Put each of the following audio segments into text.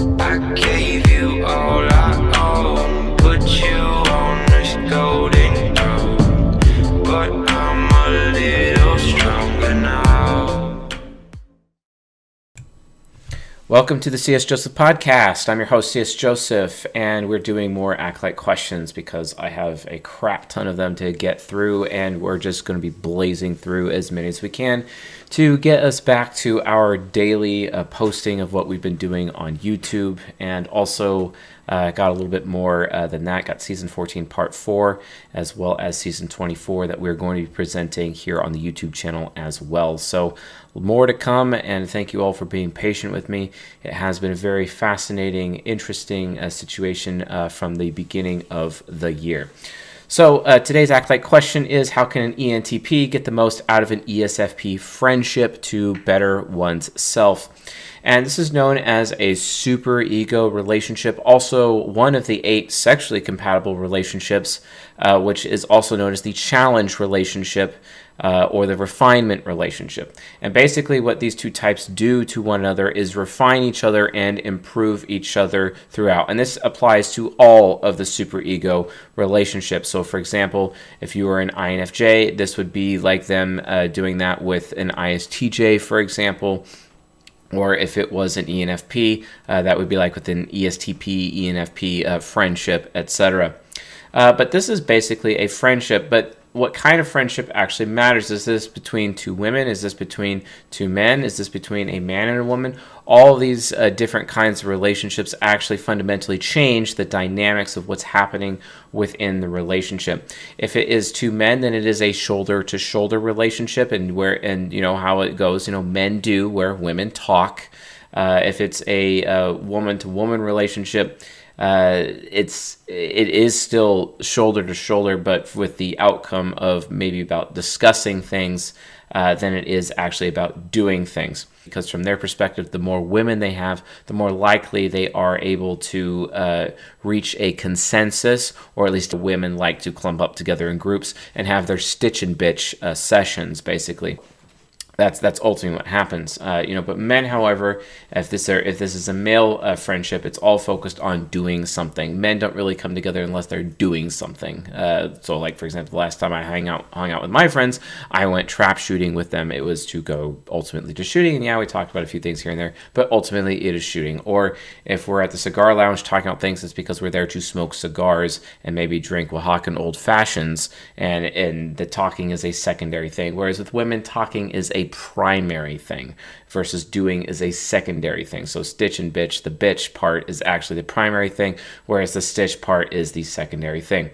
I gave Welcome to the CS Joseph podcast. I'm your host, CS Joseph, and we're doing more Act Like questions because I have a crap ton of them to get through, and we're just going to be blazing through as many as we can to get us back to our daily uh, posting of what we've been doing on YouTube, and also uh, got a little bit more uh, than that. Got season 14, part four, as well as season 24 that we're going to be presenting here on the YouTube channel as well. So, more to come, and thank you all for being patient with me. It has been a very fascinating, interesting uh, situation uh, from the beginning of the year. So uh, today's Act Like question is how can an ENTP get the most out of an ESFP friendship to better one's self? And this is known as a super ego relationship, also one of the eight sexually compatible relationships, uh, which is also known as the challenge relationship uh, or the refinement relationship. And basically, what these two types do to one another is refine each other and improve each other throughout. And this applies to all of the superego relationships. So, for example, if you were an INFJ, this would be like them uh, doing that with an ISTJ, for example or if it was an ENFP, uh, that would be like with an ESTP, ENFP uh, friendship, etc. Uh, but this is basically a friendship, but what kind of friendship actually matters. Is this between two women? Is this between two men? Is this between a man and a woman? All these uh, different kinds of relationships actually fundamentally change the dynamics of what's happening within the relationship. If it is two men, then it is a shoulder to shoulder relationship, and where and you know how it goes. You know, men do where women talk. Uh, if it's a woman to woman relationship uh, it's it is still shoulder to shoulder, but with the outcome of maybe about discussing things uh, than it is actually about doing things. Because from their perspective, the more women they have, the more likely they are able to uh, reach a consensus, or at least women like to clump up together in groups and have their stitch and bitch uh, sessions, basically that's that's ultimately what happens. Uh, you know, but men, however, if this are if this is a male uh, friendship, it's all focused on doing something. Men don't really come together unless they're doing something. Uh, so, like for example, the last time I hang out hung out with my friends, I went trap shooting with them. It was to go ultimately to shooting, and yeah, we talked about a few things here and there, but ultimately it is shooting. Or if we're at the cigar lounge talking about things, it's because we're there to smoke cigars and maybe drink Oaxacan old fashions, and and the talking is a secondary thing. Whereas with women, talking is a primary thing versus doing is a secondary thing. So stitch and bitch, the bitch part is actually the primary thing, whereas the stitch part is the secondary thing.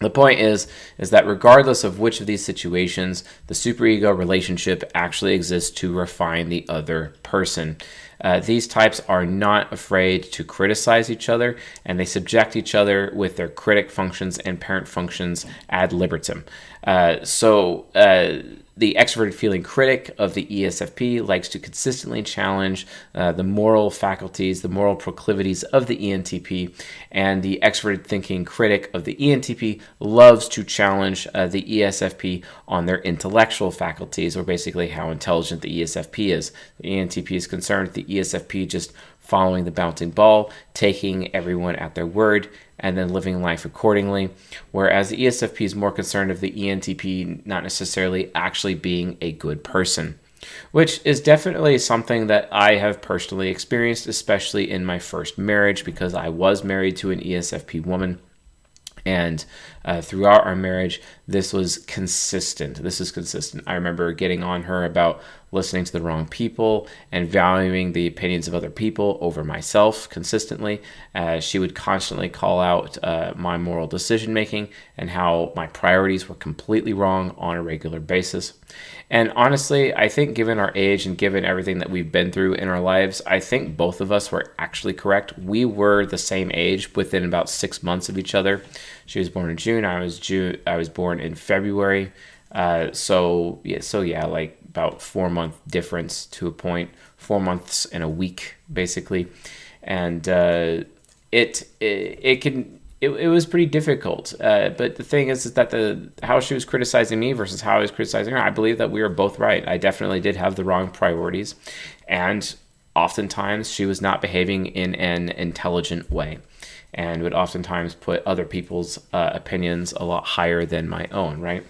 The point is is that regardless of which of these situations, the superego relationship actually exists to refine the other person. Uh, these types are not afraid to criticize each other and they subject each other with their critic functions and parent functions ad libitum. Uh, so, uh, the extroverted feeling critic of the ESFP likes to consistently challenge uh, the moral faculties, the moral proclivities of the ENTP, and the extroverted thinking critic of the ENTP loves to challenge uh, the ESFP on their intellectual faculties, or basically how intelligent the ESFP is. The ENTP is concerned the ESFP just following the bouncing ball, taking everyone at their word, and then living life accordingly. Whereas the ESFP is more concerned of the ENTP not necessarily actually being a good person, which is definitely something that I have personally experienced, especially in my first marriage, because I was married to an ESFP woman. And uh, throughout our marriage, this was consistent. This is consistent. I remember getting on her about listening to the wrong people and valuing the opinions of other people over myself consistently. Uh, she would constantly call out uh, my moral decision making and how my priorities were completely wrong on a regular basis. And honestly, I think given our age and given everything that we've been through in our lives, I think both of us were actually correct. We were the same age within about six months of each other. She was born in June. I was June. I was born in February. Uh, so yeah, so yeah, like about four month difference to a point, four months and a week basically, and uh, it, it it can it, it was pretty difficult. Uh, but the thing is, is that the how she was criticizing me versus how I was criticizing her, I believe that we were both right. I definitely did have the wrong priorities, and oftentimes she was not behaving in an intelligent way and would oftentimes put other people's uh, opinions a lot higher than my own, right?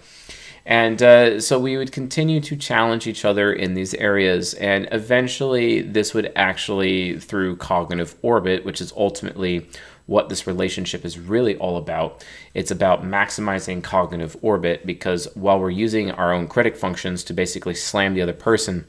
And uh, so we would continue to challenge each other in these areas. And eventually, this would actually, through cognitive orbit, which is ultimately what this relationship is really all about. It's about maximizing cognitive orbit because while we're using our own critic functions to basically slam the other person,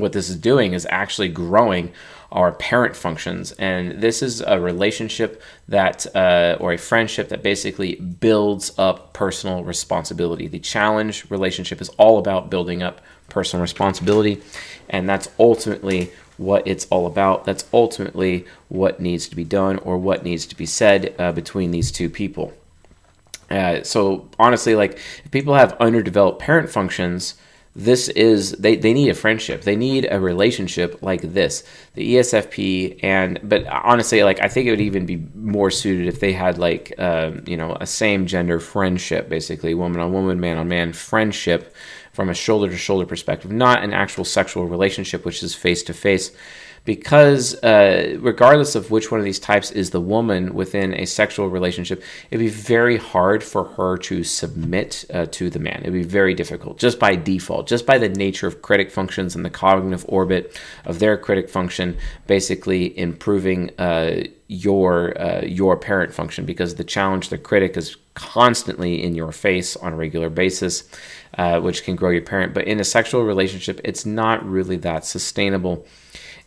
what this is doing is actually growing our parent functions. And this is a relationship that, uh, or a friendship that basically builds up personal responsibility. The challenge relationship is all about building up personal responsibility. And that's ultimately what it's all about. That's ultimately what needs to be done or what needs to be said uh, between these two people. Uh, so honestly, like if people have underdeveloped parent functions, this is they, they need a friendship. They need a relationship like this. The esfp and but honestly like i think it would even be more suited if they had like uh, you know a same gender friendship basically woman on woman man on man friendship from a shoulder to shoulder perspective not an actual sexual relationship which is face to face because uh, regardless of which one of these types is the woman within a sexual relationship, it'd be very hard for her to submit uh, to the man. It'd be very difficult just by default, just by the nature of critic functions and the cognitive orbit of their critic function, basically improving uh, your uh, your parent function. Because the challenge, the critic, is constantly in your face on a regular basis, uh, which can grow your parent. But in a sexual relationship, it's not really that sustainable.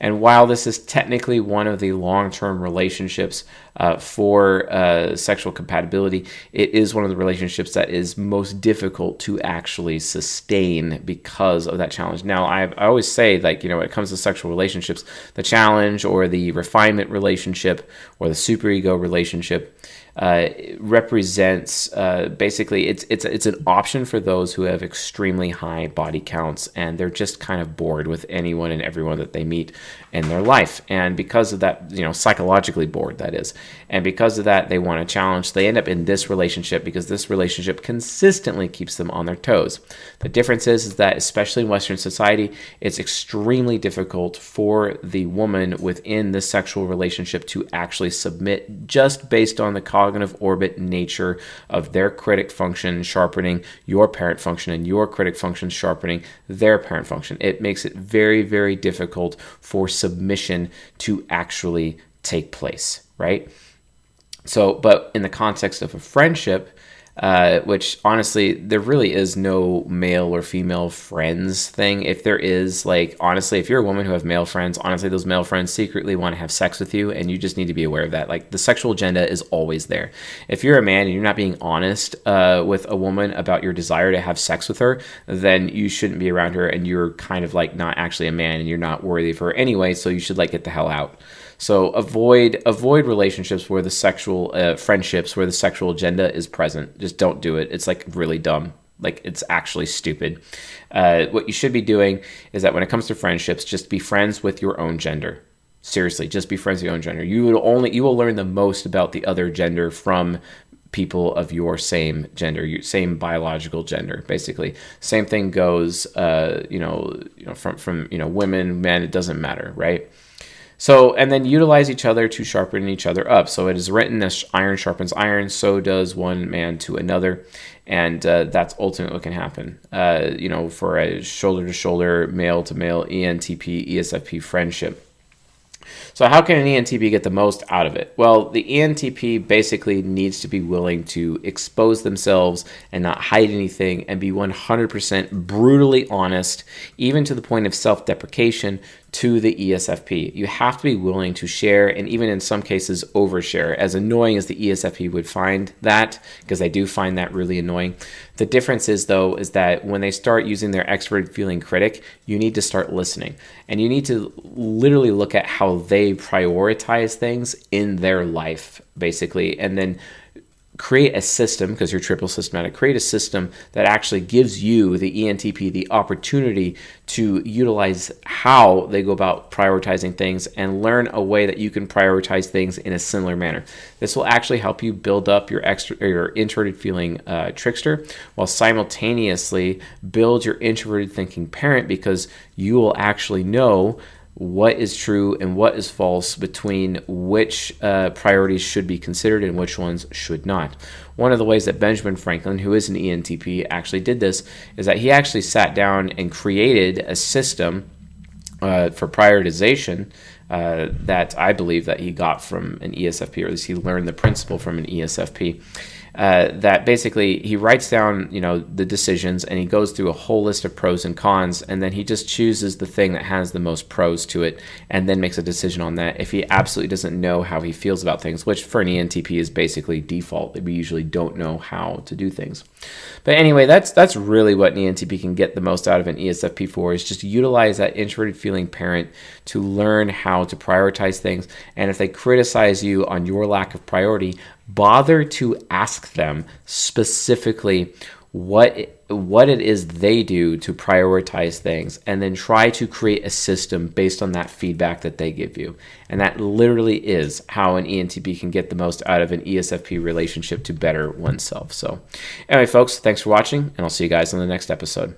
And while this is technically one of the long term relationships uh, for uh, sexual compatibility, it is one of the relationships that is most difficult to actually sustain because of that challenge. Now, I, I always say, like, you know, when it comes to sexual relationships, the challenge or the refinement relationship or the superego relationship uh, represents uh, basically it's it's it's an option for those who have extremely high body counts and they're just kind of bored with anyone and everyone that they meet in their life. And because of that you know psychologically bored that is. And because of that they want a challenge they end up in this relationship because this relationship consistently keeps them on their toes. The difference is, is that especially in western society it's extremely difficult for the woman within the sexual relationship to actually submit just based on the cognitive orbit nature of their critic function sharpening your parent function and your critic function sharpening their parent function. It makes it very, very difficult for submission to actually take place, right? So, but in the context of a friendship, uh, which honestly, there really is no male or female friends thing. If there is, like, honestly, if you're a woman who have male friends, honestly, those male friends secretly want to have sex with you, and you just need to be aware of that. Like, the sexual agenda is always there. If you're a man and you're not being honest uh, with a woman about your desire to have sex with her, then you shouldn't be around her, and you're kind of like not actually a man, and you're not worthy of her anyway. So you should like get the hell out. So avoid avoid relationships where the sexual uh, friendships where the sexual agenda is present. Just don't do it. It's like really dumb. Like it's actually stupid. Uh, what you should be doing is that when it comes to friendships, just be friends with your own gender. Seriously, just be friends with your own gender. You will only you will learn the most about the other gender from people of your same gender, your same biological gender, basically. Same thing goes, uh, you know, you know, from from you know, women, men. It doesn't matter, right? So, and then utilize each other to sharpen each other up. So it is written as iron sharpens iron, so does one man to another. And uh, that's ultimately what can happen. Uh, you know, for a shoulder to shoulder, male to male ENTP, ESFP friendship. So, how can an ENTP get the most out of it? Well, the ENTP basically needs to be willing to expose themselves and not hide anything and be 100% brutally honest, even to the point of self deprecation, to the ESFP. You have to be willing to share and even in some cases overshare. As annoying as the ESFP would find that, because I do find that really annoying. The difference is though is that when they start using their extrovert feeling critic, you need to start listening. And you need to literally look at how they prioritize things in their life basically and then create a system because you're triple systematic create a system that actually gives you the entp the opportunity to utilize how they go about prioritizing things and learn a way that you can prioritize things in a similar manner. This will actually help you build up your extra your introverted feeling uh, trickster while simultaneously build your introverted thinking parent because you will actually know what is true and what is false between which uh, priorities should be considered and which ones should not. One of the ways that Benjamin Franklin, who is an ENTP, actually did this is that he actually sat down and created a system uh, for prioritization uh, that I believe that he got from an ESFP, or at least he learned the principle from an ESFP. Uh, that basically he writes down you know the decisions and he goes through a whole list of pros and cons and then he just chooses the thing that has the most pros to it and then makes a decision on that if he absolutely doesn't know how he feels about things which for an ENTP is basically default. We usually don't know how to do things. But anyway that's that's really what an ENTP can get the most out of an ESFP for is just utilize that introverted feeling parent to learn how to prioritize things. And if they criticize you on your lack of priority bother to ask them specifically what what it is they do to prioritize things and then try to create a system based on that feedback that they give you. And that literally is how an ENTP can get the most out of an ESFP relationship to better oneself. So anyway folks thanks for watching and I'll see you guys on the next episode